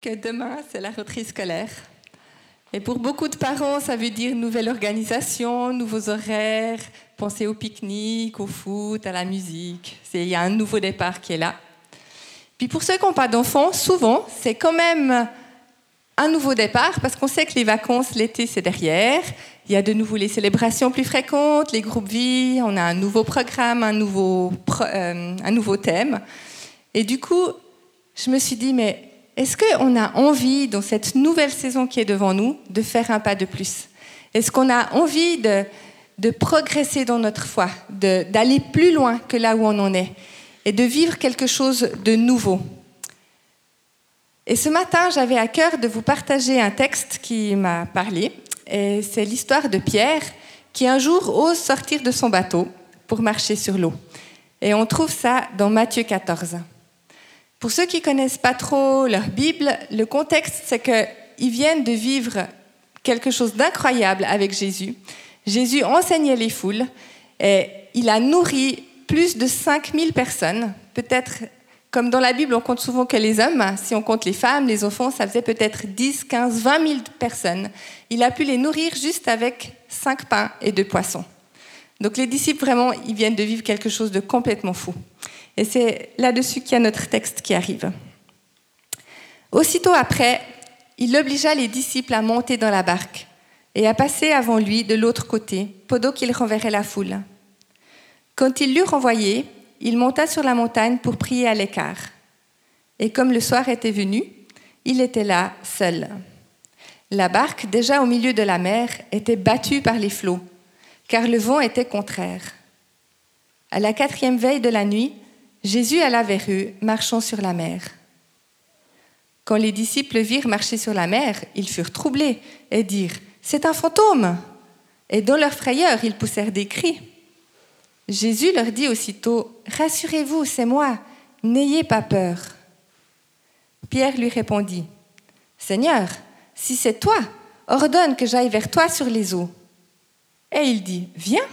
que demain, c'est la rentrée scolaire. Et pour beaucoup de parents, ça veut dire nouvelle organisation, nouveaux horaires, penser au pique-nique, au foot, à la musique. Il y a un nouveau départ qui est là. Puis pour ceux qui n'ont pas d'enfants, souvent, c'est quand même un nouveau départ parce qu'on sait que les vacances, l'été, c'est derrière. Il y a de nouveau les célébrations plus fréquentes, les groupes vie, on a un nouveau programme, un nouveau, euh, un nouveau thème. Et du coup, je me suis dit, mais est-ce qu'on a envie, dans cette nouvelle saison qui est devant nous, de faire un pas de plus? Est-ce qu'on a envie de, progresser dans notre foi, d'aller plus loin que là où on en est et de vivre quelque chose de nouveau? Et ce matin, j'avais à cœur de vous partager un texte qui m'a parlé. C'est l'histoire de Pierre qui un jour ose sortir de son bateau pour marcher sur l'eau. Et on trouve ça dans Matthieu 14. Pour ceux qui connaissent pas trop leur Bible, le contexte, c'est qu'ils viennent de vivre quelque chose d'incroyable avec Jésus. Jésus enseignait les foules et il a nourri plus de 5000 personnes. Peut-être, comme dans la Bible, on compte souvent que les hommes. Si on compte les femmes, les enfants, ça faisait peut-être 10, 15, 20 000 personnes. Il a pu les nourrir juste avec cinq pains et deux poissons. Donc les disciples, vraiment, ils viennent de vivre quelque chose de complètement fou. Et c'est là-dessus qu'il y a notre texte qui arrive. Aussitôt après, il obligea les disciples à monter dans la barque et à passer avant lui de l'autre côté, pendant qu'il renverrait la foule. Quand il l'eut renvoyé, il monta sur la montagne pour prier à l'écart. Et comme le soir était venu, il était là, seul. La barque, déjà au milieu de la mer, était battue par les flots, car le vent était contraire. À la quatrième veille de la nuit, Jésus alla vers eux, marchant sur la mer. Quand les disciples virent marcher sur la mer, ils furent troublés et dirent C'est un fantôme Et dans leur frayeur, ils poussèrent des cris. Jésus leur dit aussitôt Rassurez-vous, c'est moi, n'ayez pas peur. Pierre lui répondit Seigneur, si c'est toi, ordonne que j'aille vers toi sur les eaux. Et il dit Viens.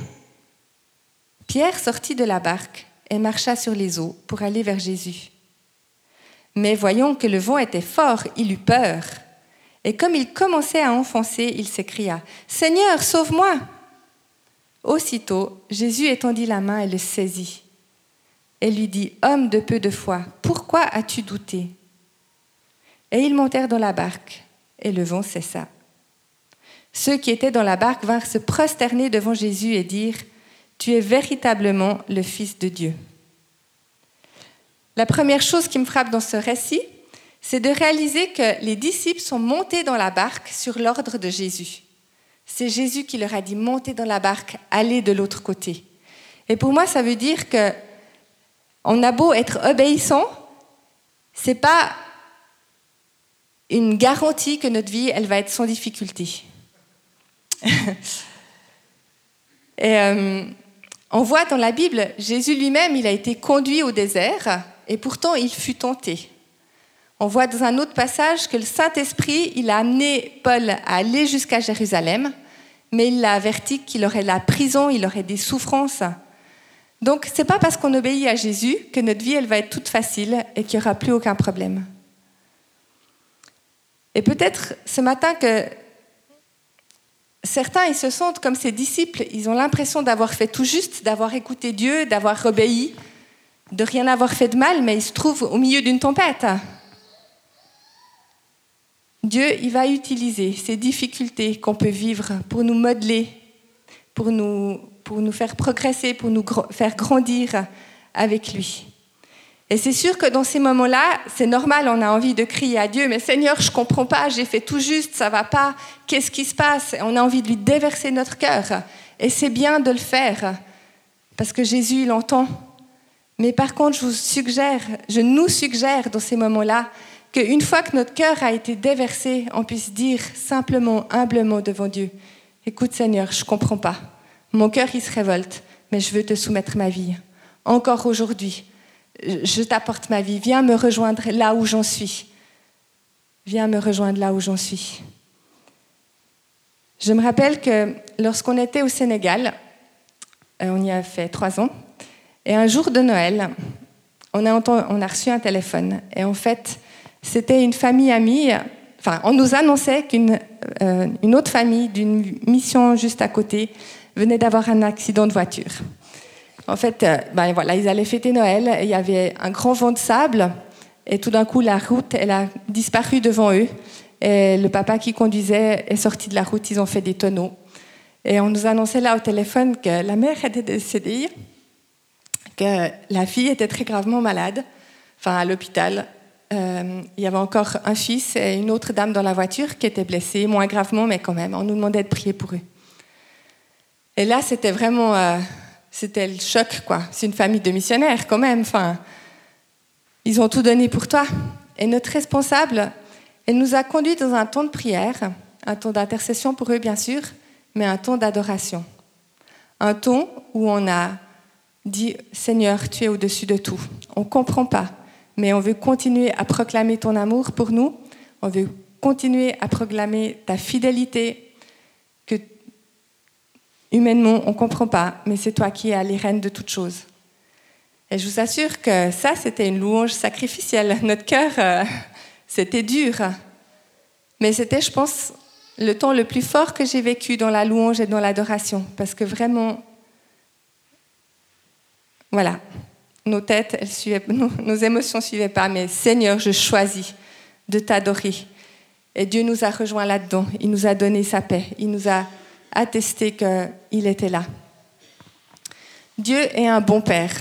Pierre sortit de la barque et marcha sur les eaux pour aller vers Jésus. Mais voyant que le vent était fort, il eut peur. Et comme il commençait à enfoncer, il s'écria, Seigneur, sauve-moi. Aussitôt, Jésus étendit la main et le saisit. Et lui dit, Homme de peu de foi, pourquoi as-tu douté? Et ils montèrent dans la barque, et le vent cessa. Ceux qui étaient dans la barque vinrent se prosterner devant Jésus et dirent, tu es véritablement le Fils de Dieu. La première chose qui me frappe dans ce récit, c'est de réaliser que les disciples sont montés dans la barque sur l'ordre de Jésus. C'est Jésus qui leur a dit montez dans la barque, allez de l'autre côté. Et pour moi, ça veut dire que on a beau être obéissant, c'est pas une garantie que notre vie, elle va être sans difficulté. Et euh, on voit dans la Bible, Jésus lui-même, il a été conduit au désert et pourtant il fut tenté. On voit dans un autre passage que le Saint-Esprit, il a amené Paul à aller jusqu'à Jérusalem, mais il l'a averti qu'il aurait la prison, il aurait des souffrances. Donc, c'est pas parce qu'on obéit à Jésus que notre vie, elle va être toute facile et qu'il n'y aura plus aucun problème. Et peut-être ce matin que certains, ils se sentent comme ses disciples, ils ont l'impression d'avoir fait tout juste, d'avoir écouté Dieu, d'avoir obéi, de rien avoir fait de mal, mais ils se trouvent au milieu d'une tempête. Dieu, il va utiliser ces difficultés qu'on peut vivre pour nous modeler, pour nous, pour nous faire progresser, pour nous faire grandir avec lui. Et c'est sûr que dans ces moments-là, c'est normal, on a envie de crier à Dieu, mais Seigneur, je comprends pas, j'ai fait tout juste, ça va pas, qu'est-ce qui se passe? On a envie de lui déverser notre cœur. Et c'est bien de le faire, parce que Jésus, il entend. Mais par contre, je vous suggère, je nous suggère dans ces moments-là, qu'une fois que notre cœur a été déversé, on puisse dire simplement, humblement devant Dieu, écoute Seigneur, je comprends pas. Mon cœur, il se révolte, mais je veux te soumettre ma vie. Encore aujourd'hui, je t'apporte ma vie, viens me rejoindre là où j'en suis. Viens me rejoindre là où j'en suis. Je me rappelle que lorsqu'on était au Sénégal, euh, on y a fait trois ans, et un jour de Noël, on a, reçu un téléphone. Et en fait, C'était une famille amie. Enfin, on nous annonçait qu'une euh, autre famille d'une mission juste à côté venait d'avoir un accident de voiture. En fait, euh, ben voilà, ils allaient fêter Noël. Il y avait un grand vent de sable. Et tout d'un coup, la route, elle a disparu devant eux. Et le papa qui conduisait est sorti de la route. Ils ont fait des tonneaux. Et on nous annonçait là au téléphone que la mère était décédée, que la fille était très gravement malade, enfin à l'hôpital. Euh, il y avait encore un fils et une autre dame dans la voiture qui étaient blessés, moins gravement, mais quand même. On nous demandait de prier pour eux. Et là, c'était vraiment, euh, c'était le choc, quoi. C'est une famille de missionnaires, quand même. Enfin, ils ont tout donné pour toi. Et notre responsable, elle nous a conduits dans un temps de prière, un temps d'intercession pour eux, bien sûr, mais un temps d'adoration. Un temps où on a dit Seigneur, tu es au-dessus de tout. On ne comprend pas, mais on veut continuer à proclamer ton amour pour nous. On veut continuer à proclamer ta fidélité, humainement on ne comprend pas, mais c'est toi qui es à les rênes de toutes choses. Et je vous assure que ça, c'était une louange sacrificielle. Notre cœur, euh, c'était dur. Mais c'était, je pense, le temps le plus fort que j'ai vécu dans la louange et dans l'adoration. Parce que vraiment, voilà, nos têtes, elles suivaient, nos, émotions ne suivaient pas, mais Seigneur, je choisis de t'adorer. Et Dieu nous a rejoints là-dedans. Il nous a donné sa paix. Il nous a attesté qu'il était là. Dieu est un bon Père.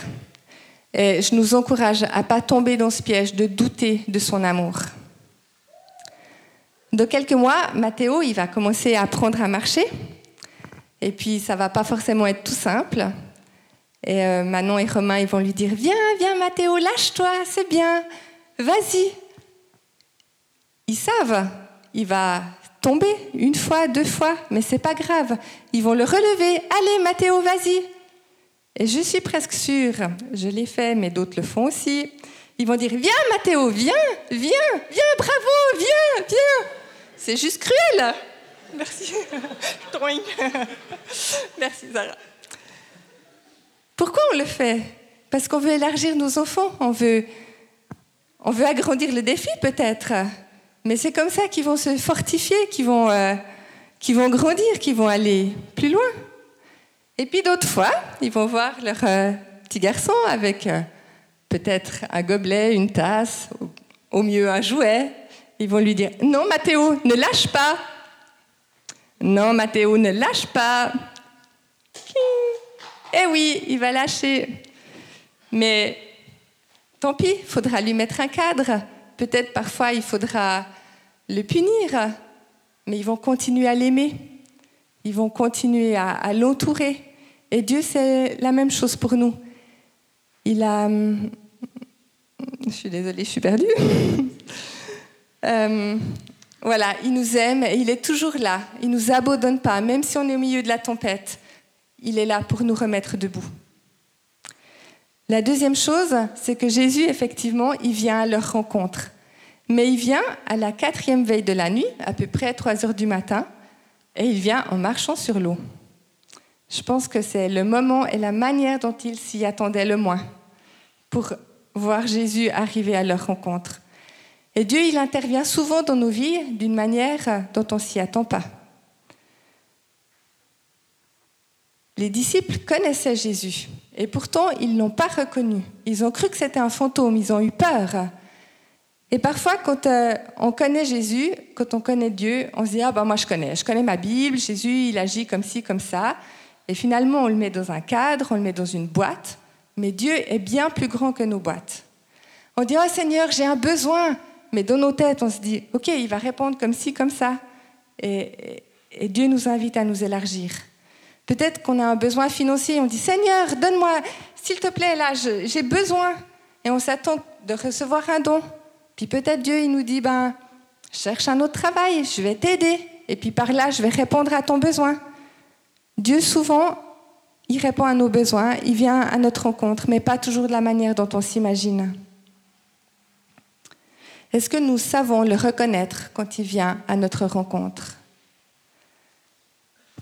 Et je nous encourage à ne pas tomber dans ce piège de douter de son amour. Dans quelques mois, Mathéo, il va commencer à apprendre à marcher. Et puis, ça va pas forcément être tout simple. Et euh, Manon et Romain, ils vont lui dire Viens, viens, Mathéo, lâche-toi, c'est bien, vas-y. Ils savent, il va tomber une fois, deux fois, mais c'est pas grave. Ils vont le relever. Allez, Mathéo, vas-y. Et je suis presque sûre, je l'ai fait, mais d'autres le font aussi. Ils vont dire Viens, Mathéo, viens, viens, viens, bravo, viens, viens. C'est juste cruel. Merci. Merci, Zara. Pourquoi on le fait? Parce qu'on veut élargir nos enfants, on veut, on veut agrandir le défi peut-être. Mais c'est comme ça qu'ils vont se fortifier, qu'ils vont, euh, vont grandir, qu'ils vont aller plus loin. Et puis d'autres fois, ils vont voir leur euh, petit garçon avec euh, peut-être un gobelet, une tasse, au mieux un jouet. Ils vont lui dire Non, Mathéo, ne lâche pas. Non, Mathéo, ne lâche pas. Eh oui, il va lâcher. Mais tant pis, il faudra lui mettre un cadre. Peut-être parfois il faudra le punir, mais ils vont continuer à l'aimer. Ils vont continuer à, l'entourer. Et Dieu, c'est la même chose pour nous. Il a. Je suis désolée, je suis perdue. Euh, voilà, il nous aime et il est toujours là. Il nous abandonne pas, même si on est au milieu de la tempête. Il est là pour nous remettre debout. La deuxième chose, c'est que Jésus, effectivement, il vient à leur rencontre. Mais il vient à la quatrième veille de la nuit, à peu près 3 heures du matin, et il vient en marchant sur l'eau. Je pense que c'est le moment et la manière dont ils s'y attendaient le moins pour voir Jésus arriver à leur rencontre. Et Dieu, il intervient souvent dans nos vies d'une manière dont on s'y attend pas. Les disciples connaissaient Jésus et pourtant ils ne l'ont pas reconnu. Ils ont cru que c'était un fantôme, ils ont eu peur. Et parfois, quand euh, on connaît Jésus, quand on connaît Dieu, on se dit Ah ben moi je connais, je connais ma Bible, Jésus il agit comme ci, comme ça. Et finalement, on le met dans un cadre, on le met dans une boîte, mais Dieu est bien plus grand que nos boîtes. On dit Oh Seigneur, j'ai un besoin. Mais dans nos têtes, on se dit, OK, il va répondre comme ci, comme ça. Et, Dieu nous invite à nous élargir. Peut-être qu'on a un besoin financier, on dit, Seigneur, donne-moi, s'il te plaît, là, j'ai besoin. Et on s'attend de recevoir un don. Puis peut-être Dieu, il nous dit, ben, cherche un autre travail, je vais t'aider. Et puis par là, je vais répondre à ton besoin. Dieu, souvent, il répond à nos besoins, il vient à notre rencontre, mais pas toujours de la manière dont on s'imagine. Est-ce que nous savons le reconnaître quand il vient à notre rencontre?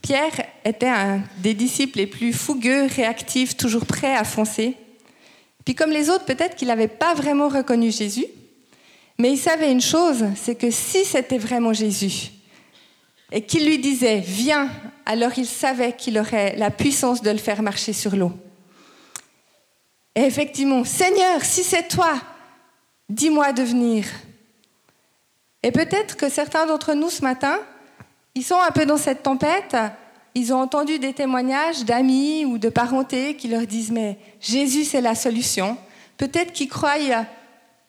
Pierre était un des disciples les plus fougueux, réactifs, toujours prêts à foncer. Puis comme les autres, peut-être qu'il n'avait pas vraiment reconnu Jésus, Mais il savait une chose, c'est que si c'était vraiment Jésus, et qu'il lui disait Viens, alors il savait qu'il aurait la puissance de le faire marcher sur l'eau. Et effectivement, Seigneur, si c'est toi, dis-moi de venir. Et peut-être que certains d'entre nous ce matin, ils sont un peu dans cette tempête, ils ont entendu des témoignages d'amis ou de parentés qui leur disent Mais Jésus, c'est la solution. Peut-être qu'ils croient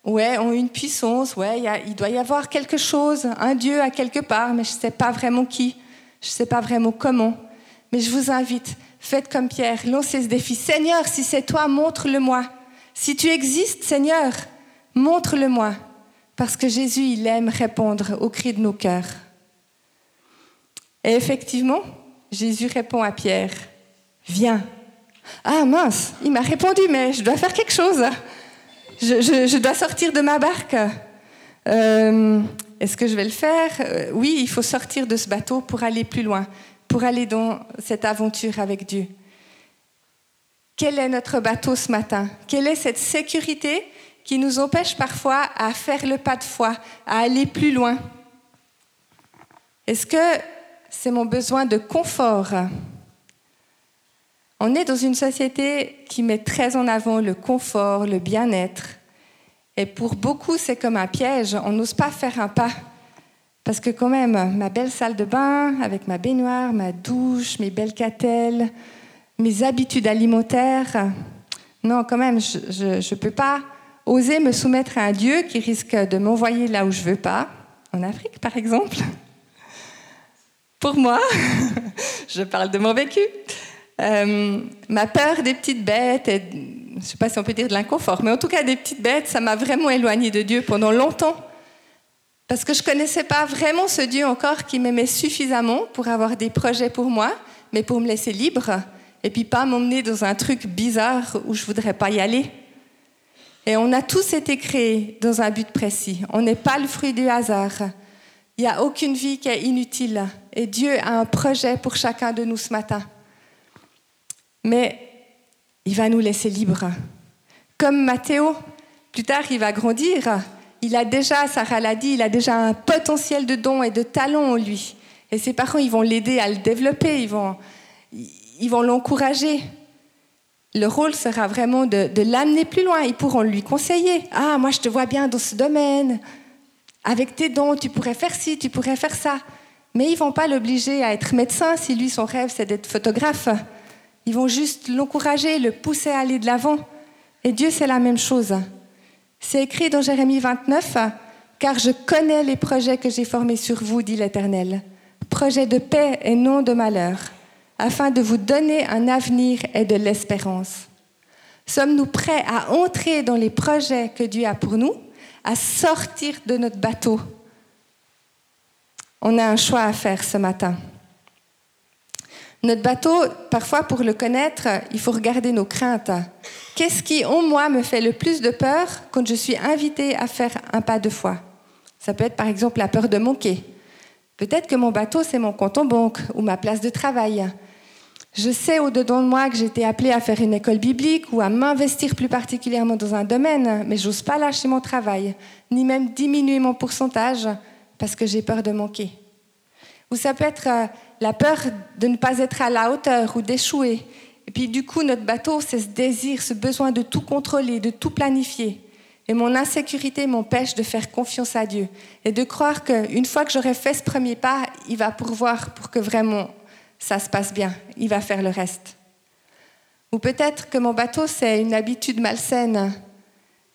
ouais, ont une puissance, ouais, il doit y avoir quelque chose, un Dieu à quelque part, mais je ne sais pas vraiment qui, je ne sais pas vraiment comment. Mais je vous invite, faites comme Pierre, lancez ce défi. Seigneur, si c'est toi, montre-le-moi. Si tu existes, Seigneur, montre-le-moi. Parce que Jésus, il aime répondre aux cris de nos cœurs. Et effectivement, Jésus répond à Pierre, viens. Ah mince, il m'a répondu, mais je dois faire quelque chose je, dois sortir de ma barque. Euh, est-ce que je vais le faire? Euh, Oui, il faut sortir de ce bateau pour aller plus loin, pour aller dans cette aventure avec Dieu. Quel est notre bateau ce matin? Quelle est cette sécurité qui nous empêche parfois à faire le pas de foi, à aller plus loin? Est-ce que c'est mon besoin de confort? On est dans une société qui met très en avant le confort, le bien-être. Et pour beaucoup, c'est comme un piège. On n'ose pas faire un pas. Parce que quand même, ma belle salle de bain, avec ma baignoire, ma douche, mes belles catelles, mes habitudes alimentaires, non, quand même, je ne peux pas oser me soumettre à un Dieu qui risque de m'envoyer là où je veux pas, en Afrique par exemple. Pour moi, je parle de mon vécu. Euh, ma peur des petites bêtes, je ne sais pas si on peut dire de l'inconfort, mais en tout cas des petites bêtes, ça m'a vraiment éloignée de Dieu pendant longtemps. Parce que je ne connaissais pas vraiment ce Dieu encore qui m'aimait suffisamment pour avoir des projets pour moi, mais pour me laisser libre, et puis pas m'emmener dans un truc bizarre où je ne voudrais pas y aller. Et on a tous été créés dans un but précis. On n'est pas le fruit du hasard. Il n'y a aucune vie qui est inutile. Et Dieu a un projet pour chacun de nous ce matin mais il va nous laisser libres. Comme Mathéo, plus tard il va grandir, il a déjà, Sarah l'a dit, il a déjà un potentiel de dons et de talents en lui. Et ses parents, ils vont l'aider à le développer, ils vont, ils vont l'encourager. Le rôle sera vraiment de, de l'amener plus loin. Ils pourront lui conseiller. Ah, moi, je te vois bien dans ce domaine. Avec tes dons, tu pourrais faire ci, tu pourrais faire ça. Mais ils vont pas l'obliger à être médecin si lui, son rêve, c'est d'être photographe. Ils vont juste l'encourager, le pousser à aller de l'avant. Et Dieu, c'est la même chose. C'est écrit dans Jérémie 29, car je connais les projets que j'ai formés sur vous, dit l'Éternel, projets de paix et non de malheur, afin de vous donner un avenir et de l'espérance. Sommes-nous prêts à entrer dans les projets que Dieu a pour nous, à sortir de notre bateau? On a un choix à faire ce matin. Notre bateau, parfois pour le connaître, il faut regarder nos craintes. Qu'est-ce qui, en moi, me fait le plus de peur quand je suis invitée à faire un pas de foi? Ça peut être par exemple la peur de manquer. Peut-être que mon bateau, c'est mon compte en banque ou ma place de travail. Je sais au-dedans de moi que j'ai été appelée à faire une école biblique ou à m'investir plus particulièrement dans un domaine, mais j'ose pas lâcher mon travail, ni même diminuer mon pourcentage parce que j'ai peur de manquer. Ou ça peut être euh, la peur de ne pas être à la hauteur ou d'échouer. Et puis du coup, notre bateau, c'est ce désir, ce besoin de tout contrôler, de tout planifier. Et mon insécurité m'empêche de faire confiance à Dieu et de croire qu'une fois que j'aurai fait ce premier pas, il va pourvoir pour que vraiment ça se passe bien. Il va faire le reste. Ou peut-être que mon bateau, c'est une habitude malsaine.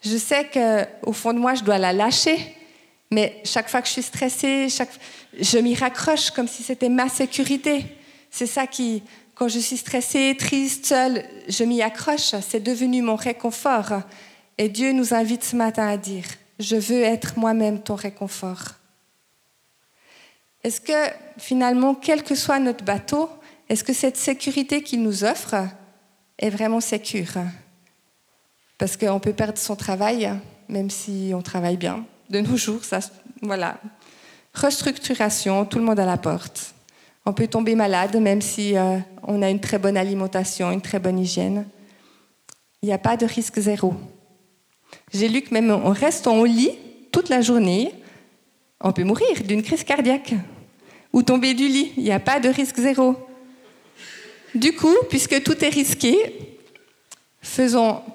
Je sais qu'au fond de moi, je dois la lâcher mais chaque fois que je suis stressée, je m'y raccroche comme si c'était ma sécurité. C'est ça qui, quand je suis stressée, triste, seule, je m'y accroche. C'est devenu mon réconfort. Et Dieu nous invite ce matin à dire, je veux être moi-même ton réconfort. Est-ce que finalement, quel que soit notre bateau, est-ce que cette sécurité qu'il nous offre est vraiment sécure? Parce qu'on peut perdre son travail, même si on travaille bien de nos jours, ça, voilà. Restructuration, tout le monde à la porte. On peut tomber malade même si euh, on a une très bonne alimentation, une très bonne hygiène. Il n'y a pas de risque zéro. J'ai lu que même en restant au lit, toute la journée, on peut mourir d'une crise cardiaque ou tomber du lit. Il n'y a pas de risque zéro. Du coup, puisque tout est risqué,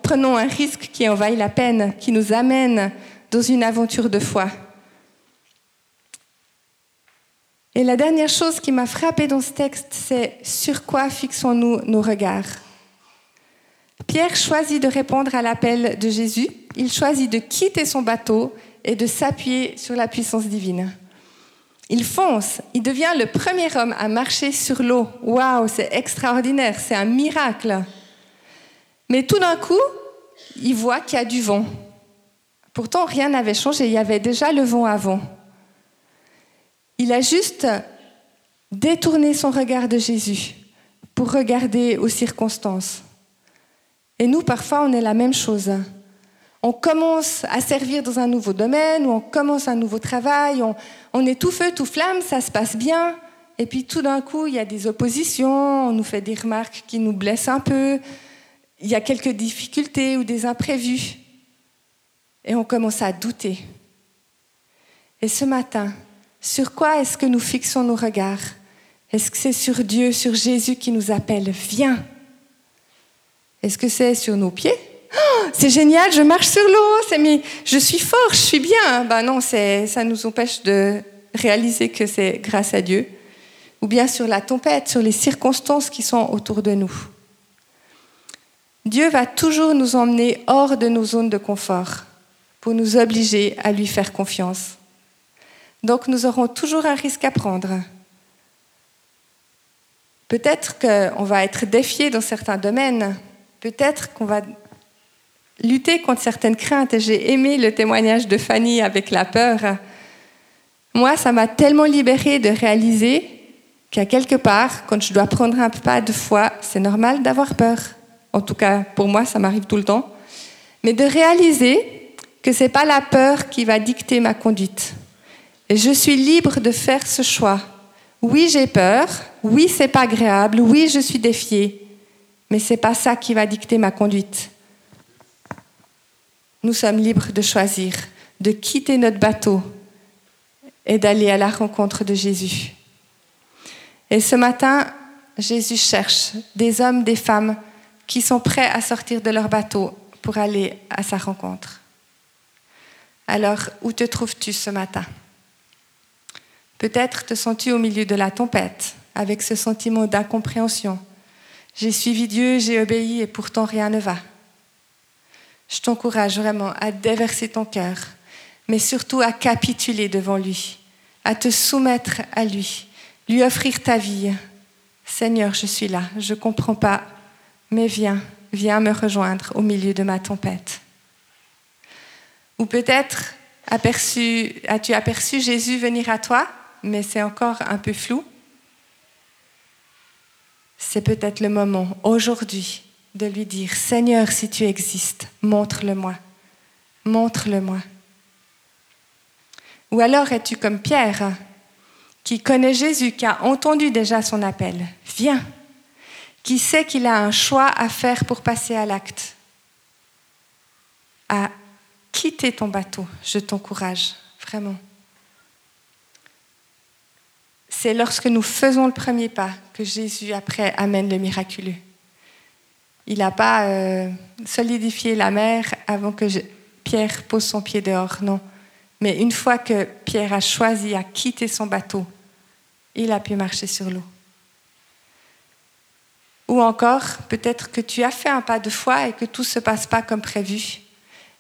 prenons un risque qui en vaille la peine, qui nous amène dans une aventure de foi. Et la dernière chose qui m'a frappée dans ce texte, c'est sur quoi fixons-nous nos regards? Pierre choisit de répondre à l'appel de Jésus. Il choisit de quitter son bateau et de s'appuyer sur la puissance divine. Il fonce, il devient le premier homme à marcher sur l'eau. Waouh, c'est extraordinaire, c'est un miracle. Mais tout d'un coup, il voit qu'il y a du vent. Pourtant, rien n'avait changé, il y avait déjà le vent avant. Il a juste détourné son regard de Jésus pour regarder aux circonstances. Et nous, parfois, on est la même chose. On commence à servir dans un nouveau domaine, ou on commence un nouveau travail, on, on est tout feu, tout flamme, ça se passe bien. Et puis tout d'un coup, il y a des oppositions, on nous fait des remarques qui nous blessent un peu, il y a quelques difficultés ou des imprévus. Et on commence à douter. Et ce matin, sur quoi est-ce que nous fixons nos regards? Est-ce que c'est sur Dieu, sur Jésus qui nous appelle? Viens est-ce que c'est sur nos pieds? Oh, C'est génial, je marche sur l'eau, mais je suis fort, je suis bien. Ben non, ça nous empêche de réaliser que c'est grâce à Dieu. Ou bien sur la tempête, sur les circonstances qui sont autour de nous. Dieu va toujours nous emmener hors de nos zones de confort pour nous obliger à lui faire confiance. Donc nous aurons toujours un risque à prendre. Peut-être qu'on va être défié dans certains domaines, peut-être qu'on va lutter contre certaines craintes. J'ai aimé le témoignage de Fanny avec la peur. Moi, ça m'a tellement libérée de réaliser qu'à quelque part, quand je dois prendre un pas de foi, c'est normal d'avoir peur. En tout cas, pour moi, ça m'arrive tout le temps. Mais de réaliser que ce n'est pas la peur qui va dicter ma conduite. Et je suis libre de faire ce choix. Oui, j'ai peur. Oui, c'est pas agréable. Oui, je suis défiée mais ce n'est pas ça qui va dicter ma conduite. Nous sommes libres de choisir, de quitter notre bateau et d'aller à la rencontre de Jésus. Et ce matin, Jésus cherche des hommes, des femmes qui sont prêts à sortir de leur bateau pour aller à sa rencontre. Alors, où te trouves-tu ce matin? Peut-être te sens-tu au milieu de la tempête, avec ce sentiment d'incompréhension, j'ai suivi Dieu, j'ai obéi et pourtant rien ne va. Je t'encourage vraiment à déverser ton cœur, mais surtout à capituler devant lui, à te soumettre à lui, lui offrir ta vie. Seigneur, je suis là, je ne comprends pas, mais viens, viens me rejoindre au milieu de ma tempête. Ou peut-être as-tu aperçu Jésus venir à toi, mais c'est encore un peu flou. C'est peut-être le moment aujourd'hui de lui dire, Seigneur, si tu existes, montre-le-moi, montre-le-moi. Ou alors es-tu comme Pierre, qui connaît Jésus, qui a entendu déjà son appel, viens, qui sait qu'il a un choix à faire pour passer à l'acte, quitter ton bateau, je t'encourage, vraiment c'est lorsque nous faisons le premier pas que Jésus après amène le miraculeux. Il n'a pas euh, solidifié la mer avant que Pierre pose son pied dehors, non. Mais une fois que Pierre a choisi à quitter son bateau, il a pu marcher sur l'eau. Ou encore, peut-être que tu as fait un pas de foi et que tout ne se passe pas comme prévu,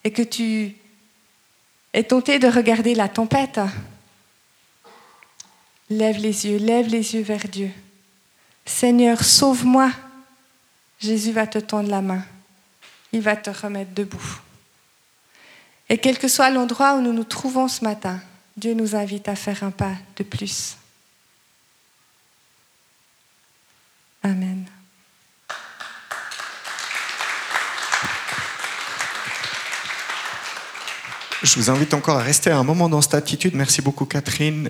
et que tu es tenté de regarder la tempête Lève les yeux, lève les yeux vers Dieu. Seigneur, sauve-moi. Jésus va te tendre la main. Il va te remettre debout. Et quel que soit l'endroit où nous nous trouvons ce matin, Dieu nous invite à faire un pas de plus. Amen. Je vous invite encore à rester un moment dans cette attitude. Merci beaucoup Catherine.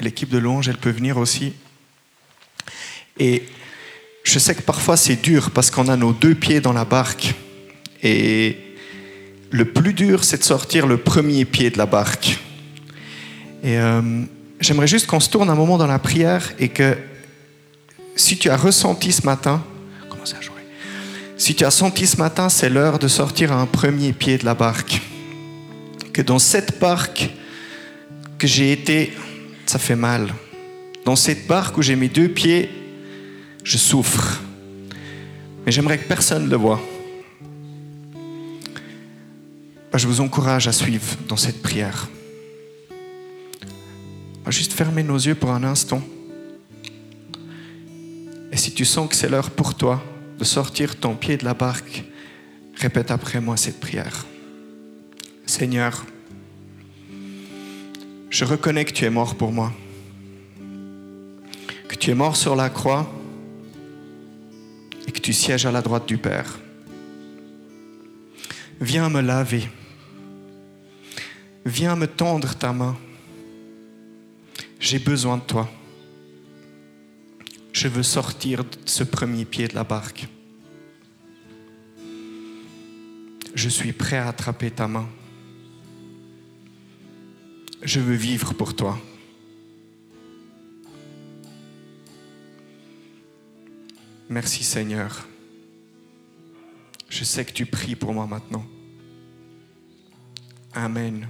L'équipe de Longe, elle peut venir aussi. Et je sais que parfois c'est dur parce qu'on a nos deux pieds dans la barque. Et le plus dur, c'est de sortir le premier pied de la barque. Et euh, j'aimerais juste qu'on se tourne un moment dans la prière et que si tu as ressenti ce matin, à jouer. Si tu as senti ce matin, c'est l'heure de sortir un premier pied de la barque. Que dans cette barque que j'ai été, ça fait mal. Dans cette barque où j'ai mes deux pieds, je souffre. Mais j'aimerais que personne le voie. Je vous encourage à suivre dans cette prière. Va juste fermer nos yeux pour un instant. Et si tu sens que c'est l'heure pour toi de sortir ton pied de la barque, répète après moi cette prière. Seigneur, je reconnais que tu es mort pour moi, que tu es mort sur la croix et que tu sièges à la droite du Père. Viens me laver. Viens me tendre ta main. J'ai besoin de toi. Je veux sortir de ce premier pied de la barque. Je suis prêt à attraper ta main. Je veux vivre pour toi. Merci Seigneur. Je sais que tu pries pour moi maintenant. Amen.